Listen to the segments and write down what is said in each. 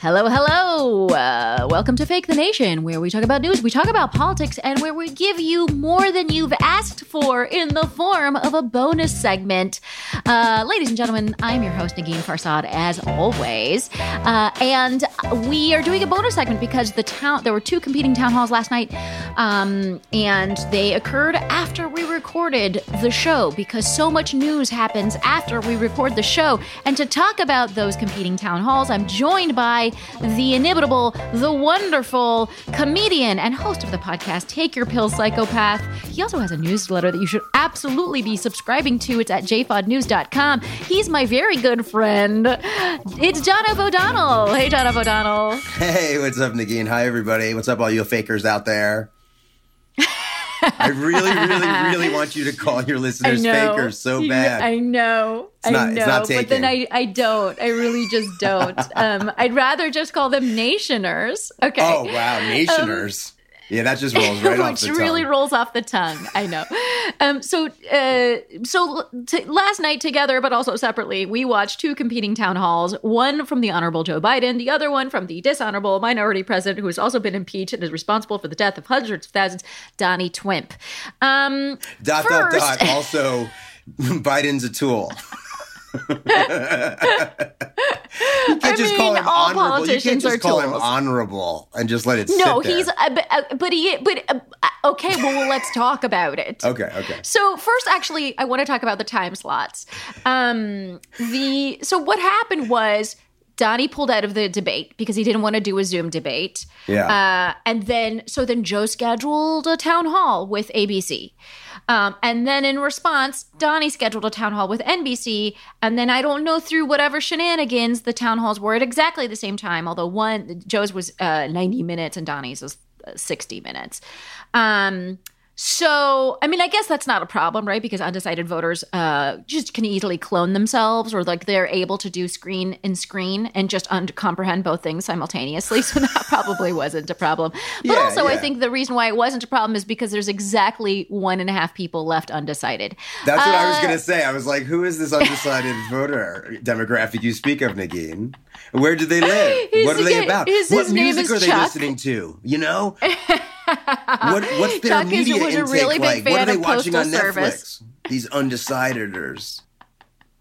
Hello, hello. Uh, welcome to Fake the Nation, where we talk about news, we talk about politics, and where we give you more than you've asked for in the form of a bonus segment. Uh, ladies and gentlemen, I'm your host, Negin Farsad, as always. Uh, and we are doing a bonus segment because the town, there were two competing town halls last night, um, and they occurred after we recorded the show because so much news happens after we record the show. And to talk about those competing town halls, I'm joined by the inimitable, the wonderful comedian and host of the podcast, Take Your Pill Psychopath. He also has a newsletter that you should absolutely be subscribing to. It's at jfodnews.com. He's my very good friend. It's John F. O'Donnell. Hey, John F. O'Donnell. Hey, what's up, Negin? Hi, everybody. What's up, all you fakers out there? I really, really, really want you to call your listeners fakers so bad. I know. It's not, I know. But then I, I don't. I really just don't. um, I'd rather just call them nationers. Okay. Oh wow, nationers. Um, yeah, that just rolls right off the tongue. Which really rolls off the tongue. I know. Um, so, uh, so t- last night together, but also separately, we watched two competing town halls. One from the Honorable Joe Biden, the other one from the dishonorable minority president, who has also been impeached and is responsible for the death of hundreds of thousands, Donnie Twimp. Um, dot first, dot dot. Also, Biden's a tool. You can't I just mean, call him honorable. You can't just call tools. him honorable and just let it. No, he's uh, but, uh, but he but uh, uh, okay. Well, let's talk about it. Okay, okay. So first, actually, I want to talk about the time slots. Um, the so what happened was. Donnie pulled out of the debate because he didn't want to do a Zoom debate. Yeah. Uh, and then, so then Joe scheduled a town hall with ABC. Um, and then in response, Donnie scheduled a town hall with NBC. And then I don't know through whatever shenanigans, the town halls were at exactly the same time, although one, Joe's was uh, 90 minutes and Donnie's was uh, 60 minutes. Um, so, I mean, I guess that's not a problem, right? Because undecided voters uh, just can easily clone themselves, or like they're able to do screen in screen and just un- comprehend both things simultaneously. So that probably wasn't a problem. But yeah, also, yeah. I think the reason why it wasn't a problem is because there's exactly one and a half people left undecided. That's what uh, I was going to say. I was like, who is this undecided voter demographic you speak of, Negin? Where do they live? what are they about? His, what music are they Chuck. listening to? You know? What, what's their Chuck media is, intake really like? What are they watching on Netflix? These undecideders.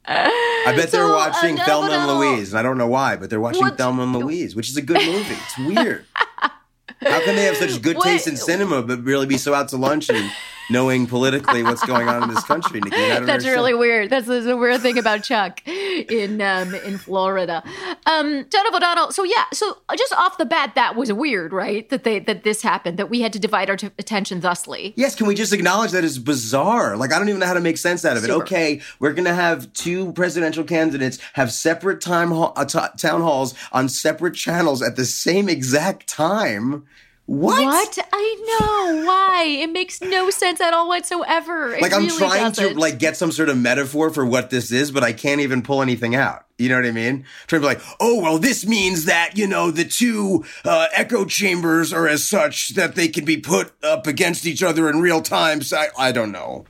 I bet so, they're watching uh, Thelma and Louise, and I don't know why, but they're watching what? Thelma and Louise, which is a good movie. It's weird. How can they have such good what? taste in cinema but really be so out to lunch and knowing politically what's going on in this country. Nikki. That's understand. really weird. That's the weird thing about Chuck in um, in Florida. Um, O'Donnell. So yeah, so just off the bat, that was weird, right? That they that this happened. That we had to divide our t- attention thusly. Yes. Can we just acknowledge that is bizarre? Like I don't even know how to make sense out of it. Super. Okay, we're gonna have two presidential candidates have separate time uh, t- town halls on separate channels at the same exact time. What? What? I know. Why? It makes no sense at all whatsoever. It like I'm really trying doesn't. to like get some sort of metaphor for what this is, but I can't even pull anything out. You know what I mean? Trying to be like, oh well, this means that you know the two uh, echo chambers are as such that they can be put up against each other in real time. So I, I don't know.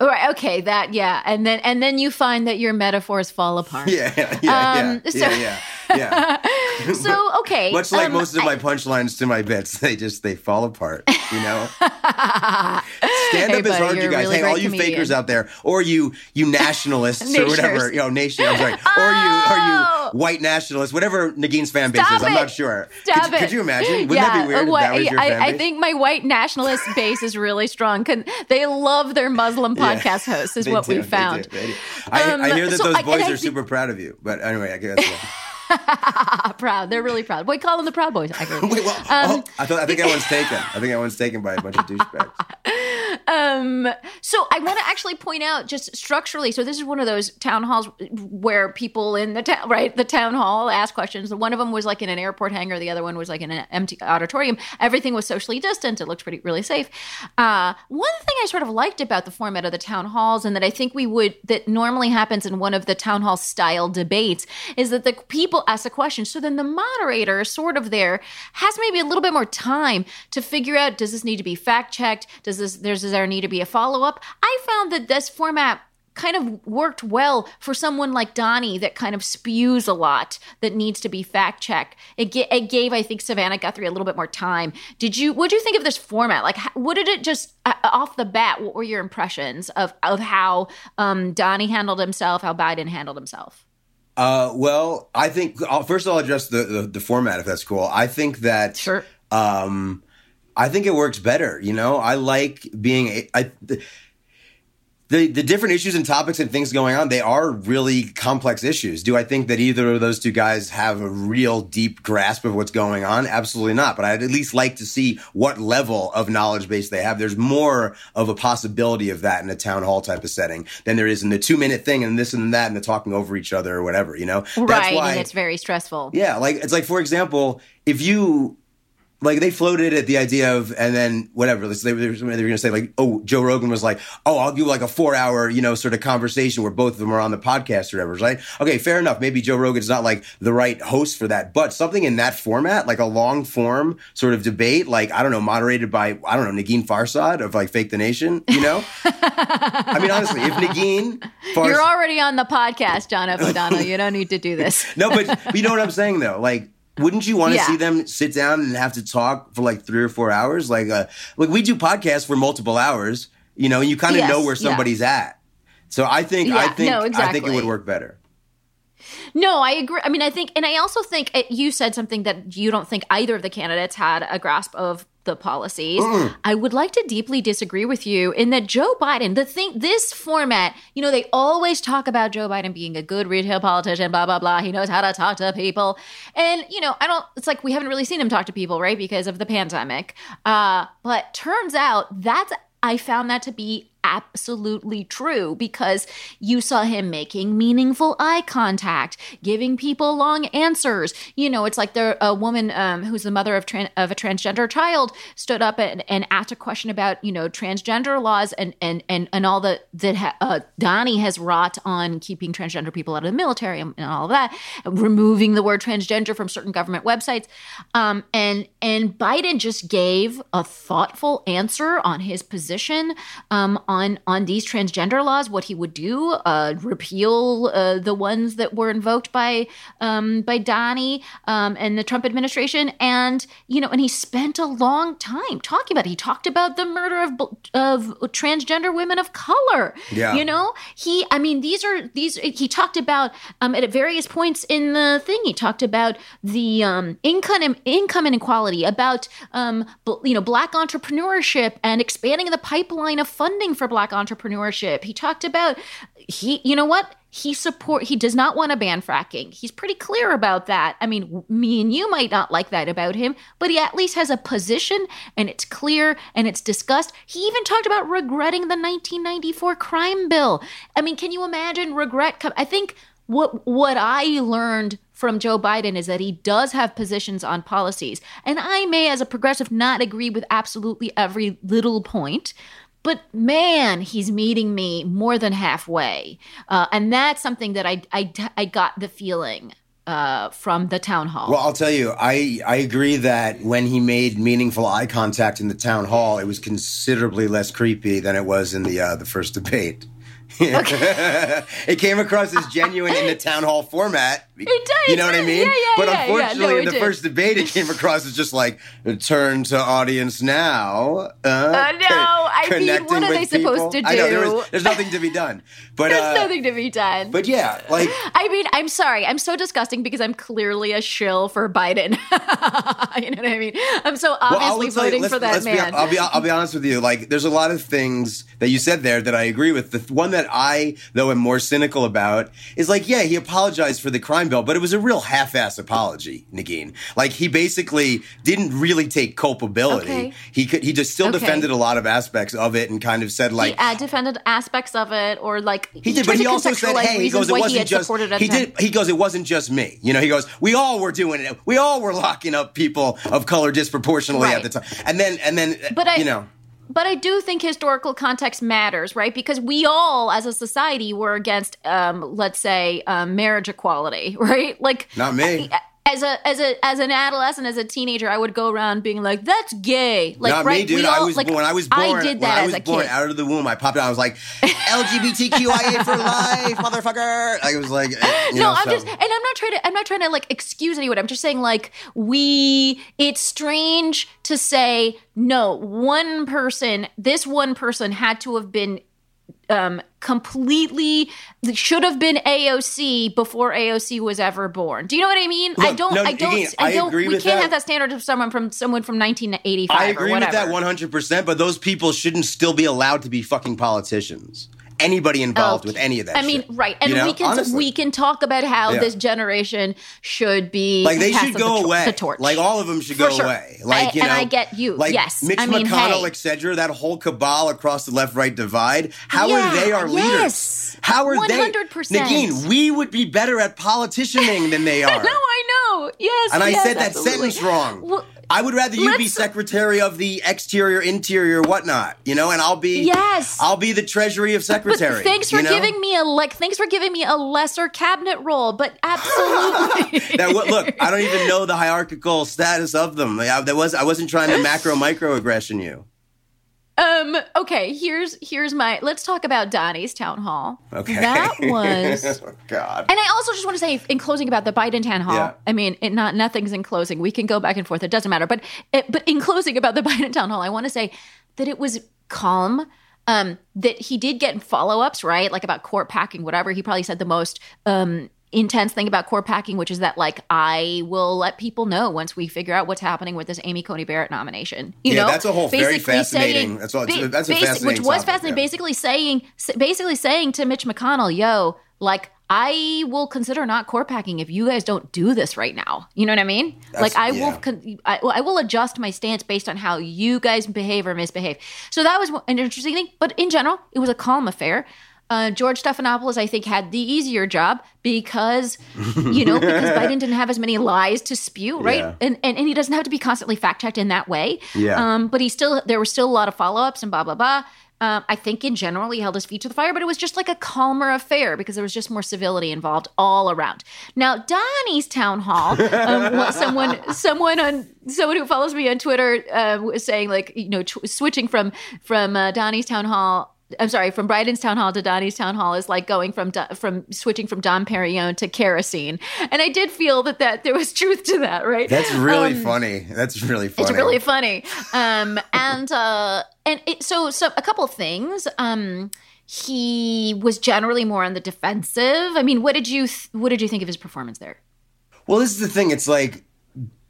All right. Okay. That. Yeah. And then and then you find that your metaphors fall apart. Yeah. Yeah. Yeah. Um, yeah, so, yeah, yeah. so okay. Much like um, most of my punchlines to my bits, they just they fall apart. You know. Stand up hey, is hard, you guys. Really hey, all you comedian. fakers out there, or you you nationalists or whatever. You know, nation. I'm sorry. Oh! Or you or you oh! white nationalists, whatever Negin's fan base Stop is. I'm not sure. Stop could, it. Could you imagine? Wouldn't yeah, that be weird? What, that was your I, fan base? I think my white nationalist base is really strong. They love their Muslim podcast yeah, hosts, is what do, we found. They do, they do. I, um, I, hear that so those I, boys are super proud of you. But anyway, I guess. proud. They're really proud. We call them the Proud Boys. I agree. Wait, well, um, oh, I, thought, I think that one's taken. I think that one's taken by a bunch of douchebags. Um, so I want to actually point out just structurally. So this is one of those town halls where people in the town, right, the town hall ask questions. One of them was like in an airport hangar. The other one was like in an empty auditorium. Everything was socially distant. It looked pretty really safe. Uh, one thing I sort of liked about the format of the town halls, and that I think we would that normally happens in one of the town hall style debates, is that the people ask a question. So then the moderator, sort of there, has maybe a little bit more time to figure out: does this need to be fact checked? Does this there's there need to be a follow up? I found that this format kind of worked well for someone like Donnie that kind of spews a lot that needs to be fact checked. It, it gave, I think, Savannah Guthrie a little bit more time. Did you? What do you think of this format? Like, what did it just uh, off the bat? What were your impressions of of how um, Donnie handled himself, how Biden handled himself? Uh, well, I think I'll, first I'll address the, the, the format if that's cool. I think that sure. Um, I think it works better. You know, I like being. I, the the different issues and topics and things going on, they are really complex issues. Do I think that either of those two guys have a real deep grasp of what's going on? Absolutely not. But I'd at least like to see what level of knowledge base they have. There's more of a possibility of that in a town hall type of setting than there is in the two minute thing and this and that and the talking over each other or whatever. You know, right? That's why, and it's very stressful. Yeah, like it's like for example, if you like they floated at the idea of, and then whatever. They, they were, were going to say like, oh, Joe Rogan was like, oh, I'll do like a four hour, you know, sort of conversation where both of them are on the podcast or whatever. Right? Okay, fair enough. Maybe Joe Rogan's not like the right host for that, but something in that format, like a long form sort of debate, like I don't know, moderated by I don't know Negin Farsad of like Fake the Nation. You know, I mean, honestly, if Negin Fars- you're already on the podcast, John F. O'Donnell. you don't need to do this. no, but you know what I'm saying though, like wouldn't you want to yeah. see them sit down and have to talk for like three or four hours? Like, uh, like we do podcasts for multiple hours, you know, and you kind of yes, know where somebody's yeah. at. So I think, yeah, I think, no, exactly. I think it would work better. No, I agree. I mean, I think, and I also think it, you said something that you don't think either of the candidates had a grasp of the policies. Mm. I would like to deeply disagree with you in that Joe Biden, the thing, this format, you know, they always talk about Joe Biden being a good retail politician, blah, blah, blah. He knows how to talk to people. And, you know, I don't, it's like we haven't really seen him talk to people, right? Because of the pandemic. Uh, but turns out that's, I found that to be absolutely true because you saw him making meaningful eye contact, giving people long answers. You know, it's like there a woman um, who's the mother of tran- of a transgender child stood up and, and, asked a question about you know transgender laws and and and and all the that ha- uh, Donnie has wrought on keeping transgender people out of the military and, all of that, removing the word transgender from certain government websites, um, and and Biden just gave a thoughtful answer on his position um, on on these transgender laws, what he would do, uh, repeal uh, the ones that were invoked by um, by Donnie um, and the Trump administration, and you know, and he spent a long time talking about it. He talked about the murder of of transgender women of color. Yeah, you know, he. I mean, these are these. He talked about um, at various points in the thing. He talked about the um, income income inequality, about um, you know, black entrepreneurship and expanding the pipeline of funding for black entrepreneurship. He talked about he you know what? He support he does not want to ban fracking. He's pretty clear about that. I mean, me and you might not like that about him, but he at least has a position and it's clear and it's discussed. He even talked about regretting the 1994 crime bill. I mean, can you imagine regret I think what what I learned from Joe Biden is that he does have positions on policies. And I may, as a progressive, not agree with absolutely every little point. But man, he's meeting me more than halfway. Uh, and that's something that I, I, I got the feeling uh, from the town hall. Well, I'll tell you, I, I agree that when he made meaningful eye contact in the town hall, it was considerably less creepy than it was in the uh, the first debate. It came across as genuine in the town hall format. It did. You know what I mean? Yeah, yeah, but yeah, unfortunately. No, in the did. first debate, it came across as just like turn to audience now. Uh, uh, no, I mean, what are they people. supposed to do? I know there is, there's nothing to be done. But there's uh, nothing to be done. But yeah, like I mean, I'm sorry, I'm so disgusting because I'm clearly a shill for Biden. you know what I mean? I'm so obviously well, voting you, for that be, man. I'll be I'll be honest with you. Like, there's a lot of things that you said there that I agree with. The one that I though am more cynical about is like, yeah, he apologized for the crime but it was a real half-ass apology, Negin. Like he basically didn't really take culpability. Okay. He could he just still Okay. defended a lot of aspects of it and kind of said like he uh, defended aspects of it, or like he did, but he also said, "Hey, he goes, it wasn't had just he did. He goes, it wasn't just me. You know, he goes, we all were doing it. We all were locking up people of color disproportionately Right. at the time. And then, and then, But I- you know, But I do think historical context matters, right? Because we all, as a society, were against, um, let's say, um, marriage equality, right? Like, Not me. As a as a as an adolescent, as a teenager, I would go around being like, "That's gay." Like, not right? me, dude. All, I was like, when I was born. I did when that I as was a born kid. out of the womb. I popped out. I was like, LGBTQIA for life, motherfucker. I was like, eh, you no, know, I'm so- just, and I'm not trying to, I'm not trying to like excuse anyone. I'm just saying like we, it's strange to say no. One person, this one person had to have been um completely should have been AOC before AOC was ever born. Do you know what I mean? I don't no, I don't again, I I don't agree we can't that. have that standard of someone from someone from 1985 I agree with that 100%, but those people shouldn't still be allowed to be fucking politicians. Anybody involved oh, with any of that I mean, right. And You know? we can Honestly. we can talk about how Yeah. this generation should be Like they should the go tor- away. The torch. Like all of them should For go sure. away. Like I- you know, and I get you. Like Yes. Mitch I mean, McConnell, hey. etc. That whole cabal across the left-right divide. How Yeah, are they our yes. leaders? How are they? 100%. Negin, we would be better at politicianing than they are. no, I know. Yes. and I said that absolutely. sentence wrong. Well, I would rather you be let's- secretary of the exterior, interior, whatnot. You know, and I'll be Yes. I'll be the treasury of But secretary. thanks for know? giving me a like. Thanks for giving me a lesser cabinet role. But absolutely. that look i don't even know the hierarchical status of them Like, I, that was i wasn't trying to macro microaggression you Um. Okay. Here's here's my. Let's talk about Donnie's town hall. okay That was. oh, god And I also just want to say, in closing about the Biden town hall, Yeah. I mean, it not nothing's in closing. We can go back and forth; it doesn't matter. But it, but in closing about the Biden town hall, I want to say that it was calm. Um, that he did get follow ups, right? Like about court packing, whatever. He probably said the most um intense thing about court packing, which is that like I will let people know once we figure out what's happening with this Amy Coney Barrett nomination. You Yeah, know, that's a whole very Basically fascinating- saying- that's all- ba- that's a basic- fascinating which was topic, fascinating. yeah. Basically saying, basically saying to Mitch McConnell, "Yo, like." I will consider not court packing if you guys don't do this right now. You know what I mean? like I yeah. will, con- I, I will adjust my stance based on how you guys behave or misbehave. So that was an interesting thing. But in general, it was a calm affair. Uh, George Stephanopoulos, I think, had the easier job because, you know, because Biden didn't have as many lies to spew, right? Yeah. And, and and he doesn't have to be constantly fact checked in that way. Yeah. Um, but he still, there were still a lot of follow ups and blah blah blah. Um, I think in general he held his feet to the fire, but it was just like a calmer affair because there was just more civility involved all around. Now Donnie's town hall, um, someone, someone on someone who follows me on Twitter uh, was saying like you know tw- switching from from uh, Donnie's town hall I'm sorry, from Biden's town hall to Donnie's town hall is like going from from switching from Dom Perignon to kerosene. And I did feel that that there was truth to that, right? That's really um, funny. That's really funny. It's really funny. Um, and uh, and it, so so a couple of things. Um, he was generally more on the defensive. I mean, what did you th- what did you think of his performance there? Well, this is the thing. It's like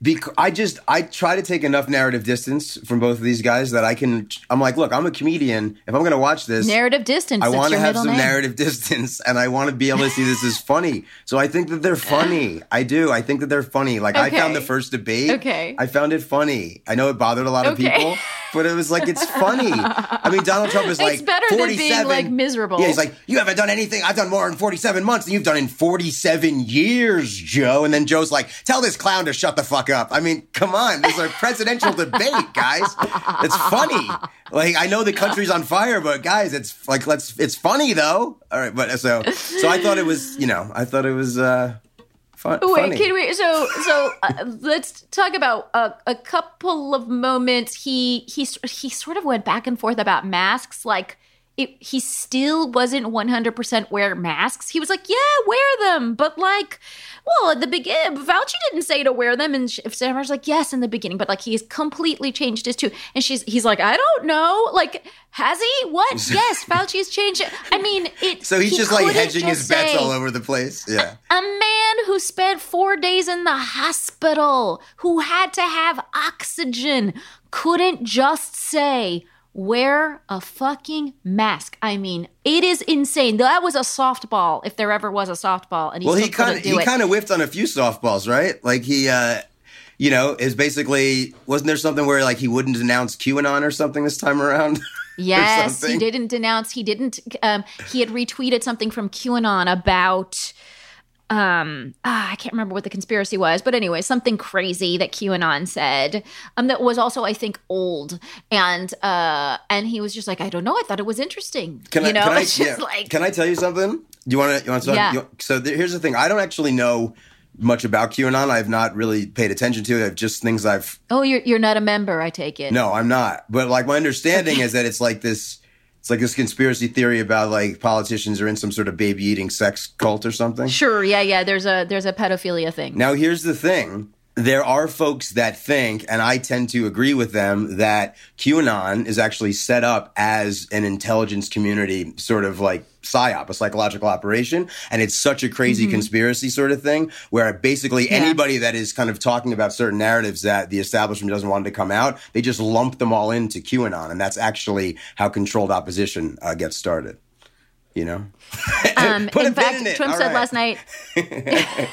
because I just I try to take enough narrative distance from both of these guys that I can. I'm like, look, I'm a comedian. If I'm going to watch this, narrative distance. I want to have some name. narrative distance, and I want to be able to see this as funny. So I think that they're funny. I do. I think that they're funny. Like okay. I found the first debate. Okay. I found it funny. I know it bothered a lot of okay. people, but it was like it's funny. I mean, Donald Trump is like it's better 47. than being like miserable. Yeah, he's like, you haven't done anything. I've done more in 47 months than you've done in 47 years, Joe. And then Joe's like, tell this clown to shut the fuck up. I mean, come on. This is a presidential debate, guys. It's funny. Like I know the country's on fire, but guys, it's like let's. It's funny though. All right, but so so I thought it was. You know, I thought it was. uh Fun, Wait, funny. can we? So, so uh, let's talk about a, a, couple of moments. He he he sort of went back and forth about masks. Like it, he still wasn't one hundred percent wear masks. He was like, "Yeah, wear them," but like well, at the beginning, Fauci didn't say to wear them, and Savannah's like, yes, in the beginning, but like he's completely changed his tune. And she's, he's like, I don't know, like, has he? What? yes, Fauci's changed it. I mean, it. So he's he just like hedging just his bets all over the place. Yeah, a, a man who spent four days in the hospital, who had to have oxygen, couldn't just say wear a fucking mask. I mean, it is insane. That was a softball, if there ever was a softball, and he well, he kind of he kind of whiffed on a few softballs, right? Like he, uh, you know, is basically wasn't there something where like he wouldn't announce QAnon or something this time around? Yes, he didn't denounce. He didn't. Um, he had retweeted something from QAnon about um ah, I can't remember what the conspiracy was, but anyway, something crazy that QAnon said um that was also I think old and uh and he was just like I don't know, I thought it was interesting. Can you I, know, can I, yeah. like, can I tell you something? You want to you want to yeah. You, so here's the thing, I don't actually know much about QAnon. I've not really paid attention to it. I've just things I've Oh, you're you're not a member, I take it. No, I'm not. But like my understanding is that it's like this it's like this conspiracy theory about like politicians are in some sort of baby eating sex cult or something. Sure, yeah, yeah. There's a there's a pedophilia thing. Now here's the thing. There are folks that think, and I tend to agree with them, that QAnon is actually set up as an intelligence community sort of like psyop, a psychological operation. And it's such a crazy mm-hmm. conspiracy sort of thing where basically yeah. anybody that is kind of talking about certain narratives that the establishment doesn't want to come out, they just lump them all into QAnon. And that's actually how controlled opposition uh, gets started. You know? Um, in fact, in Trump all said right. last night.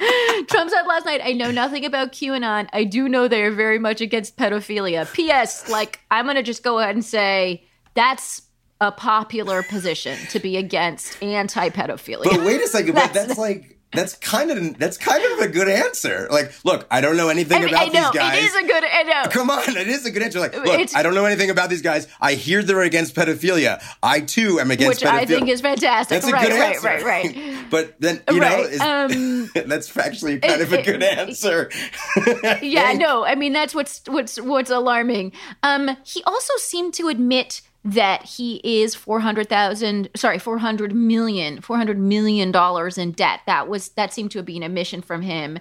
Trump said last night, I know nothing about QAnon. I do know they are very much against pedophilia. P.S. Like, I'm going to just go ahead and say that's a popular position to be against anti-pedophilia. But wait a second, that's, but that's like that's kind of that's kind of a good answer. Like, look, I don't know anything I mean, about I know, these guys. It is a good. I know. Come on, it is a good answer. Like, look, it's, I don't know anything about these guys. I hear they're against pedophilia. I too am against which pedophilia. I think is fantastic. That's a right, good right, answer. right, right, right. but then you right. know, um, that's actually kind it, of a good it, answer. yeah, no, I mean that's what's what's what's alarming. Um, he also seemed to admit that he is 400,000 sorry 400 million 400 million dollars in debt that was that seemed to have been a mission from him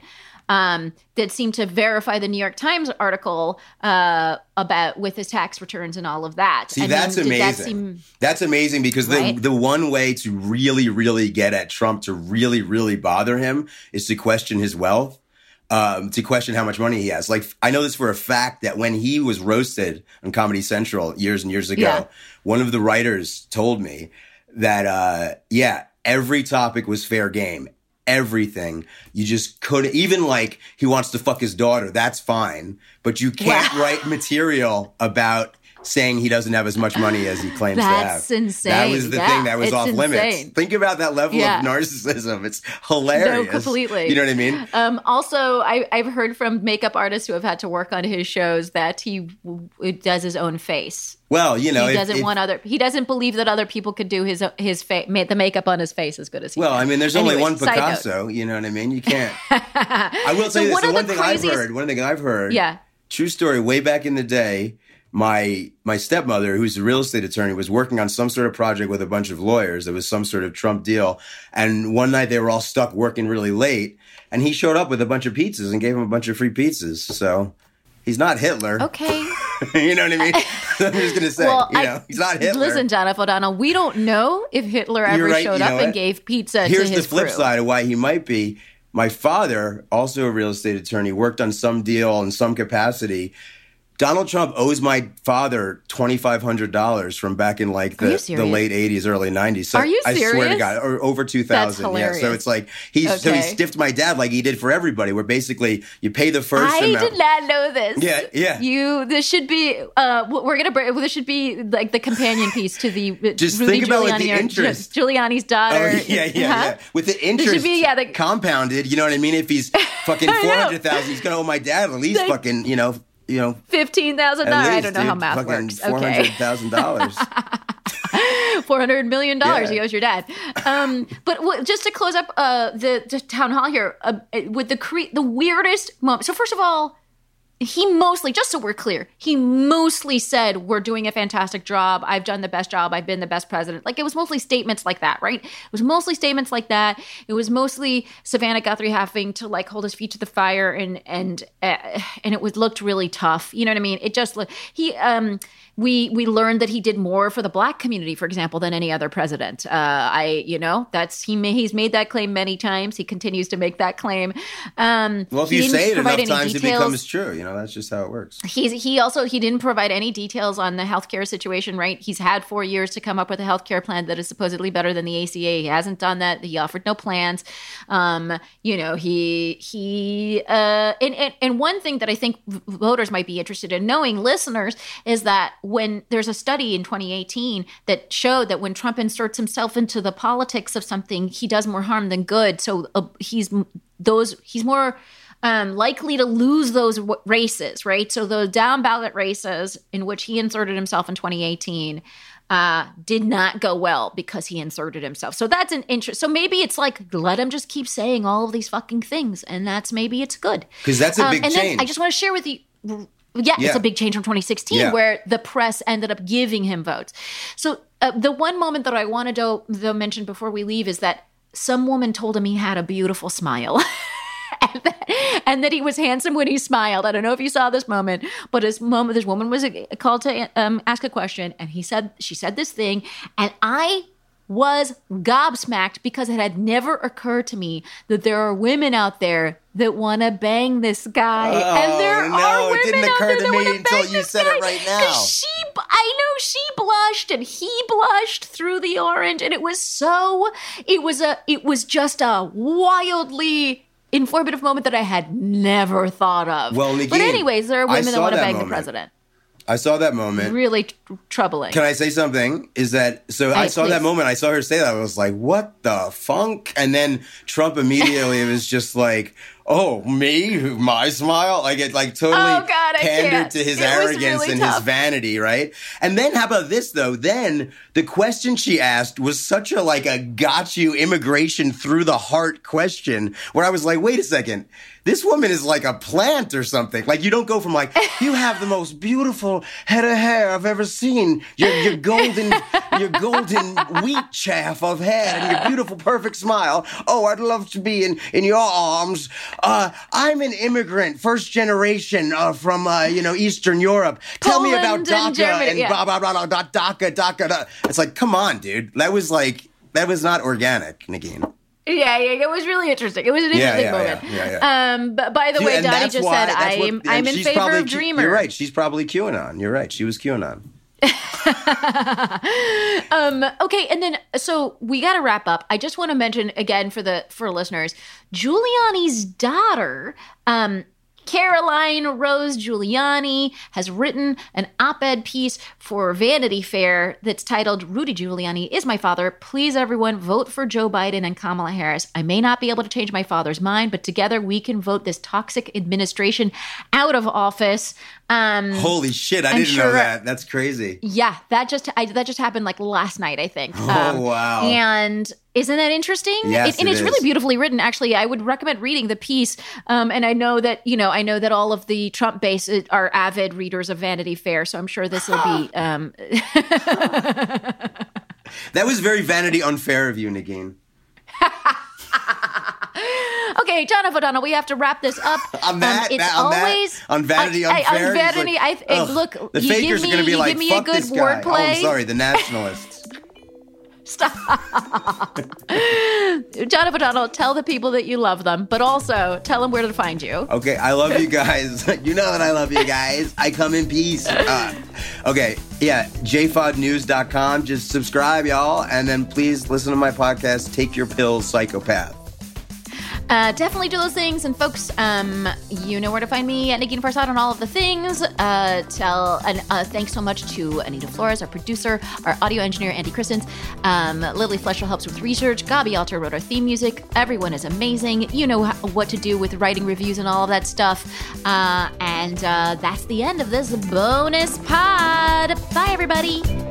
um, that seemed to verify the New York Times article uh, about with his tax returns and all of that. See, I that's mean, amazing. That seem, that's amazing because right? the the one way to really, really get at Trump to really, really bother him is to question his wealth um, to question how much money he has. Like, I know this for a fact that when he was roasted on Comedy Central years and years ago, yeah. one of the writers told me that, uh, yeah, every topic was fair game. Everything. You just couldn't, even like he wants to fuck his daughter, that's fine. But you can't wow. write material about saying he doesn't have as much money as he claims That's to have. That's insane. That was the yeah, thing that was off insane. limits. Think about that level yeah. of narcissism. It's hilarious. No, completely. You know what I mean? Um, also, I, have heard from makeup artists who have had to work on his shows that he w- does his own face. Well, you know, he doesn't if, want other. He doesn't believe that other people could do his his face, the makeup on his face as good as he. Well. I mean, there's Anyways, only one Picasso. You know what I mean? You can't. I will tell so you this: the one thing craziest, I've heard, one thing I've heard, yeah, true story. Way back in the day, my my stepmother, who's a real estate attorney, was working on some sort of project with a bunch of lawyers. It was some sort of Trump deal. And one night they were all stuck working really late, and he showed up with a bunch of pizzas and gave them a bunch of free pizzas. So he's not Hitler. Okay. you know what I mean? I'm just gonna say, well, you know, I, he's not Hitler. Listen, John F. O'Donnell, we don't know if Hitler ever right, showed up and gave pizza Here's to his the flip crew. side of why he might be. My father, also a real estate attorney, worked on some deal in some capacity Donald Trump owes my father twenty five hundred dollars from back in like the, the late eighties, early nineties. So Are you serious? I swear to God, or over two thousand. Yeah. So it's like he's okay. so he stiffed my dad like he did for everybody. Where basically you pay the first. I amount. did not know this. Yeah, yeah. You this should be. Uh, we're gonna. Bring, this should be like the companion piece to the just Rudy think about Giuliani like the interest. Giuliani's daughter. Oh, yeah, yeah, huh? yeah. With the interest should be, yeah, the, compounded. You know what I mean? If he's fucking four hundred thousand, he's gonna owe my dad at least fucking you know you know, fifteen thousand dollars. I don't know dude, how math works. Four hundred thousand dollars. Four hundred million dollars yeah. he owes your dad. Um, but w- just to close up uh, the, the, town hall here uh, with the cre- the weirdest moment. So first of all, he mostly, just so we're clear, he mostly said, We're doing a fantastic job. I've done the best job. I've been the best president. Like it was mostly statements like that, right? It was mostly statements like that. It was mostly Savannah Guthrie having to like hold his feet to the fire and, and, uh, and it was looked really tough. You know what I mean? It just looked, he, um, we we learned that he did more for the black community, for example, than any other president. Uh, I, you know, that's he may, he's made that claim many times. He continues to make that claim. Um, well, if you say it enough times, details. it becomes true. You know, that's just how it works. He's he also he didn't provide any details on the healthcare situation. Right, he's had four years to come up with a healthcare plan that is supposedly better than the ACA. He hasn't done that. He offered no plans. Um, you know, he he uh, and, and and one thing that I think voters might be interested in knowing, listeners, is that when there's a study in 2018 that showed that when Trump inserts himself into the politics of something, he does more harm than good. So uh, he's those he's more um, likely to lose those w- races, right? So the down ballot races in which he inserted himself in 2018 uh, did not go well because he inserted himself. So that's an interest. So maybe it's like let him just keep saying all of these fucking things, and that's maybe it's good because that's a um, big and change. Then I just want to share with you yeah, yeah, it's a big change from 2016 yeah. where the press ended up giving him votes. So uh, the one moment that I wanted to, to mention before we leave is that some woman told him he had a beautiful smile. and, that, and, that, he was handsome when he smiled. I don't know if you saw this moment, but this moment, this woman was uh, called to um, ask a question, and he said she said this thing, and I was gobsmacked because it had never occurred to me that there are women out there that want to bang this guy, oh, and there no, are women it didn't occur to me until you said it right now. She, I know she blushed and he blushed through the orange, and it was so. It was a. It was just a wildly informative moment that I had never thought of. Well, Negin, but anyways, there are women that want to bang moment. the president. I saw that moment. Really tr- troubling. Can I say something? Is that so? I, I saw please. that moment. I saw her say that. I was like, "What the funk?" And then Trump immediately was just like, "Oh, me, my smile." Like it, like totally oh God, pandered to his it arrogance really and tough. his vanity, right? And then how about this though? Then the question she asked was such a like a got you immigration through the heart question, where I was like, "Wait a second this woman is like a plant or something. Like you don't go from like you have the most beautiful head of hair I've ever seen. Your your golden your golden wheat chaff of head and your beautiful perfect smile. Oh, I'd love to be in in your arms. Uh, I'm an immigrant, first generation uh, from uh, you know Eastern Europe. Tell Poland me about DACA and, Germany, and yeah. blah blah blah blah DACA DACA. DACA. It's like come on, dude. That was like that was not organic, Negin. Yeah, yeah, it was really interesting. It was an interesting yeah, moment. Yeah, yeah, um, but by the way, Donnie just why, said I'm what, I'm in favor of Dreamer. You're right. She's probably QAnon. You're right. She was QAnon. um, okay, and then so we got to wrap up. I just want to mention again for the for listeners, Giuliani's daughter. Um, Caroline Rose Giuliani has written an op ed piece for Vanity Fair that's titled Rudy Giuliani is my father. Please, everyone, vote for Joe Biden and Kamala Harris. I may not be able to change my father's mind, but together we can vote this toxic administration out of office. Um, Holy shit! I didn't sure, know that. That's crazy. Yeah, that just I, that just happened like last night, I think. Oh um, wow! And Isn't that interesting? Yes, it, and it it's is. really beautifully written. Actually, I would recommend reading the piece. Um, and I know that you know, I know that all of the Trump base are avid readers of Vanity Fair, so I'm sure this will be. Um... that was very Vanity unfair of you, Negin. okay, John F. O'Donnell, we have to wrap this up. on that, um, it's on always that, on Vanity unfair. on Vanity. Like, I, I look. The fakers give me, are going to be like, give me "Fuck a good this guy." Oh, I'm sorry, the nationalists. Stop. John F. O'Donnell, tell the people that you love them, but also tell them where to find you. Okay, I love you guys. you know that I love you guys. I come in peace. Uh, okay, yeah, jfodnews.com. Just subscribe, y'all, and then please listen to my podcast, Take Your Pills, Psychopath. Uh, definitely do those things. And folks, um, you know where to find me at Negin Farsad on all of the things. Uh, tell and uh, thanks so much to Anita Flores, our producer, our audio engineer Andy Christens. Um, Lily Fletcher helps with research. Gabi Alter wrote our theme music. Everyone is amazing. You know what to do with writing reviews and all of that stuff. Uh, and uh, that's the end of this bonus pod. Bye, everybody.